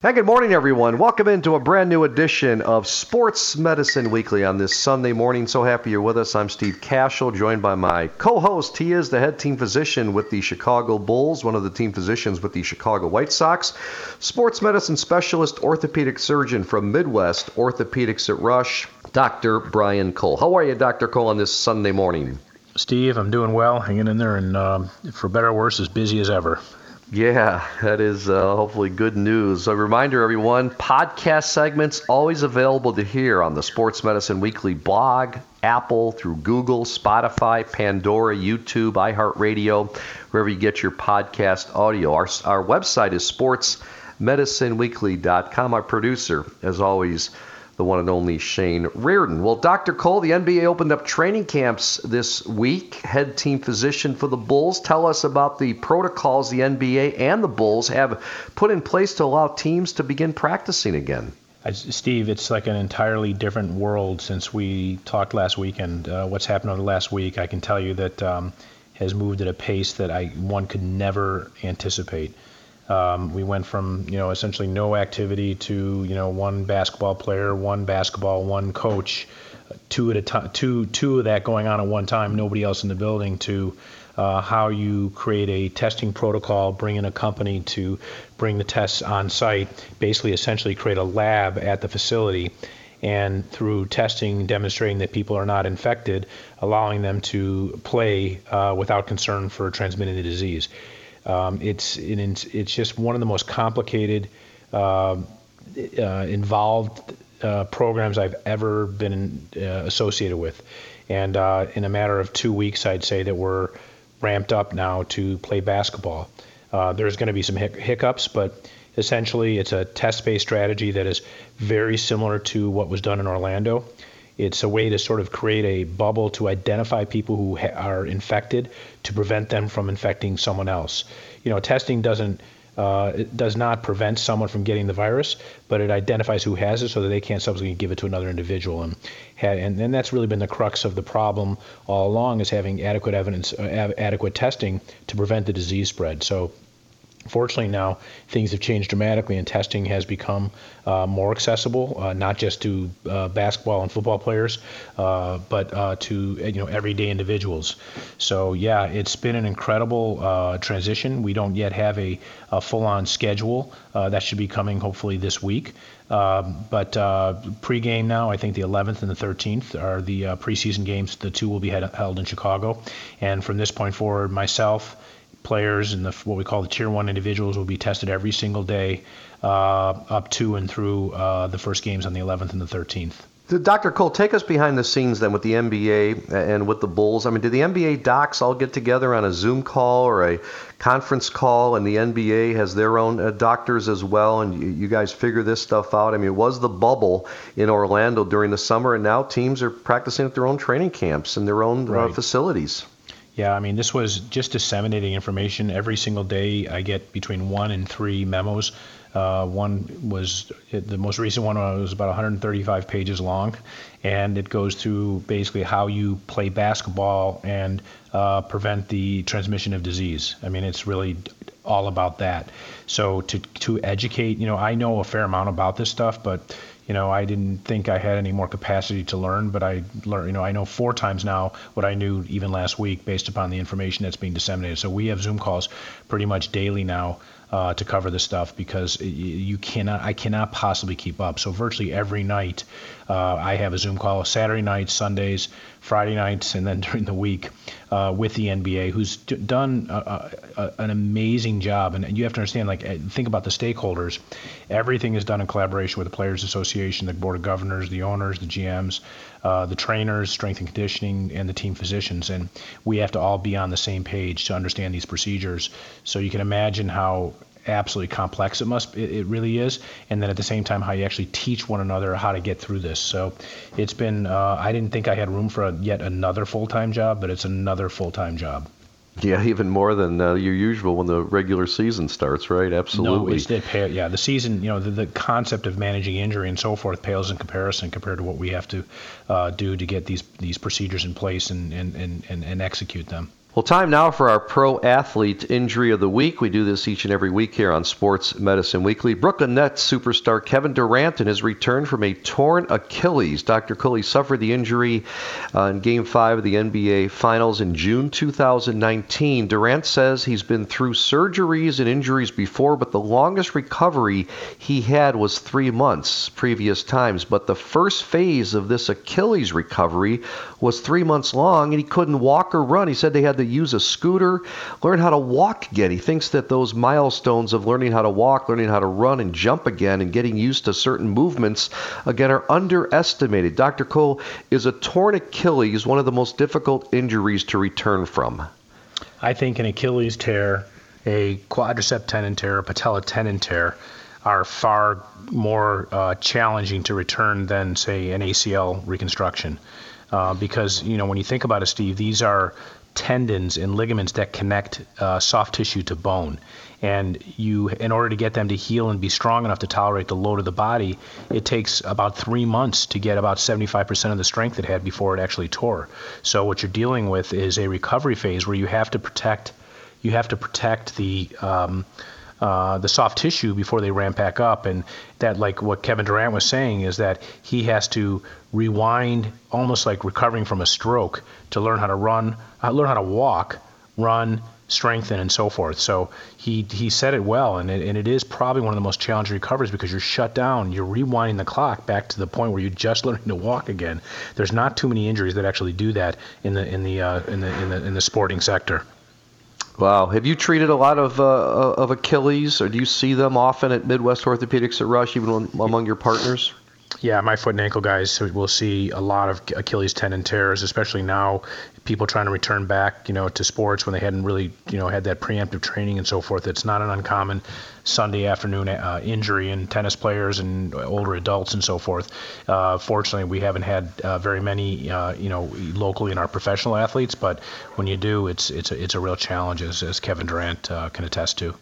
Hey, good morning, everyone. Welcome into a brand new edition of Sports Medicine Weekly on this Sunday morning. So happy you're with us. I'm Steve Kashul, joined by my co host. He is the head team physician with the Chicago Bulls, one of the team physicians with the Chicago White Sox, sports medicine specialist, orthopedic surgeon from Midwest Orthopedics at Rush, Dr. Brian Cole. How are you, Dr. Cole, on this Sunday morning? Steve, I'm doing well, hanging in there, and um, for better or worse, as busy as ever. Yeah, that is uh, hopefully good news. A reminder, everyone podcast segments always available to hear on the Sports Medicine Weekly blog, Apple, through Google, Spotify, Pandora, YouTube, iHeartRadio, wherever you get your podcast audio. Our, our website is sportsmedicineweekly.com. Our producer, as always, the one and only Shane Reardon. Well, Dr. Cole, the NBA opened up training camps this week. Head team physician for the Bulls. Tell us about the protocols the NBA and the Bulls have put in place to allow teams to begin practicing again. Steve, it's like an entirely different world since we talked last week, and uh, what's happened over the last week, I can tell you that um, has moved at a pace that I one could never anticipate. Um, we went from you know essentially no activity to you know one basketball player, one basketball, one coach, two at a time, two two of that going on at one time, nobody else in the building. To uh, how you create a testing protocol, bring in a company to bring the tests on site, basically essentially create a lab at the facility. And through testing, demonstrating that people are not infected, allowing them to play uh, without concern for transmitting the disease. Um, it's it's just one of the most complicated, uh, uh, involved uh, programs I've ever been uh, associated with, and uh, in a matter of two weeks, I'd say that we're ramped up now to play basketball. Uh, there's going to be some hic- hiccups, but essentially, it's a test-based strategy that is very similar to what was done in Orlando. It's a way to sort of create a bubble to identify people who ha- are infected to prevent them from infecting someone else. You know, testing doesn't uh, it does not prevent someone from getting the virus, but it identifies who has it so that they can't subsequently give it to another individual. And, and, and that's really been the crux of the problem all along is having adequate evidence, uh, adequate testing to prevent the disease spread. So Fortunately, now things have changed dramatically, and testing has become uh, more accessible, uh, not just to uh, basketball and football players, uh, but uh, to you know everyday individuals. So yeah, it's been an incredible uh, transition. We don't yet have a, a full-on schedule that should be coming hopefully this week. Um, but uh, pregame now, I think the 11th and the 13th are the uh, preseason games. The two will be held in Chicago. And from this point forward, myself, players and the, what we call the tier one individuals will be tested every single day uh, up to and through uh, the first games on the 11th and the 13th. Dr. Cole, take us behind the scenes then with the NBA and with the Bulls. I mean, do the NBA docs all get together on a Zoom call or a conference call, and the NBA has their own uh, doctors as well, and you, you, guys figure this stuff out? I mean, it was the bubble in Orlando during the summer, and now teams are practicing at their own training camps and their own uh, right. uh, facilities. Yeah, I mean, this was just disseminating information. Every single day, I get between one and three memos. Uh, one was the most recent one was about 135 pages long, and it goes through basically how you play basketball and uh, prevent the transmission of disease. I mean, it's really all about that. So to to educate, you know, I know a fair amount about this stuff, but you know, I didn't think I had any more capacity to learn, but I learn, you know, I know four times now what I knew even last week based upon the information that's being disseminated. So we have Zoom calls pretty much daily now uh, to cover this stuff because you cannot, I cannot possibly keep up. So virtually every night, uh, I have a Zoom call Saturday nights, Sundays, Friday nights, and then during the week uh, with the NBA, who's d- done a, a, an amazing job. And you have to understand, like, uh, think about the stakeholders. Everything is done in collaboration with the Players Association, the Board of Governors, the owners, the GMs, uh, the trainers, strength and conditioning, and the team physicians. And we have to all be on the same page to understand these procedures. So you can imagine how absolutely complex it must it, it, really is and then at the same time how you actually teach one another how to get through this so it's been uh, i didn't think i had room for a, yet another full-time job but it's another full-time job yeah, even more than uh, your usual when the regular season starts, right? Absolutely. No, it's it yeah, the season, you know, the, the concept of managing injury and so forth pales in comparison compared to what we have to uh, do to get these these procedures in place and, and, and, and execute them. Well, time now for our pro athlete injury of the week. We do this each and every week here on Sports Medicine Weekly. Brooklyn Nets superstar Kevin Durant and his return from a torn Achilles. Dr. Cooley suffered the injury uh, in Game 5 of the NBA Finals in June 2019. Durant says he's been through surgeries and injuries before, but the longest recovery he had was three months previous times. But the first phase of this Achilles recovery was three months long, and he couldn't walk or run. He said they had to use a scooter, learn how to walk again. He thinks that those milestones of learning how to walk, learning how to run and jump again, and getting used to certain movements again are underestimated. Dr. Cole, is a torn Achilles one of the most difficult injuries to return from? I think an Achilles tear, a quadricep tendon tear, a patella tendon tear are far more uh, challenging to return than, say, an ACL reconstruction. Uh, because, you know, when you think about it, Steve, these are tendons and ligaments that connect uh, soft tissue to bone. And you, in order to get them to heal and be strong enough to tolerate the load of the body, it takes about three months to get about 75% of the strength it had before it actually tore. So what you're dealing with is a recovery phase where you have to protect, you have to protect the um, uh, the soft tissue before they ramp back up. And that, like what Kevin Durant was saying, is that he has to rewind, almost like recovering from a stroke, to learn how to run, uh, learn how to walk, run, strengthen, and so forth. So he he said it well, and it, and it is probably one of the most challenging recoveries because you're shut down, you're rewinding the clock back to the point where you're just learning to walk again. There's not too many injuries that actually do that in the in the uh, in the in the in the sporting sector. Wow. Have you treated a lot of uh, uh, of Achilles, or do you see them often at Midwest Orthopedics at Rush, even among your partners? Yeah, my foot and ankle guys will see a lot of Achilles tendon tears, especially now people trying to return back, you know, to sports when they hadn't really, you know, had that preemptive training and so forth. It's not an uncommon Sunday afternoon uh, injury in tennis players and older adults and so forth. Uh, fortunately, we haven't had uh, very many, uh, you know, locally in our professional athletes, but when you do, it's it's a, it's a real challenge, as, as Kevin Durant uh, can attest to.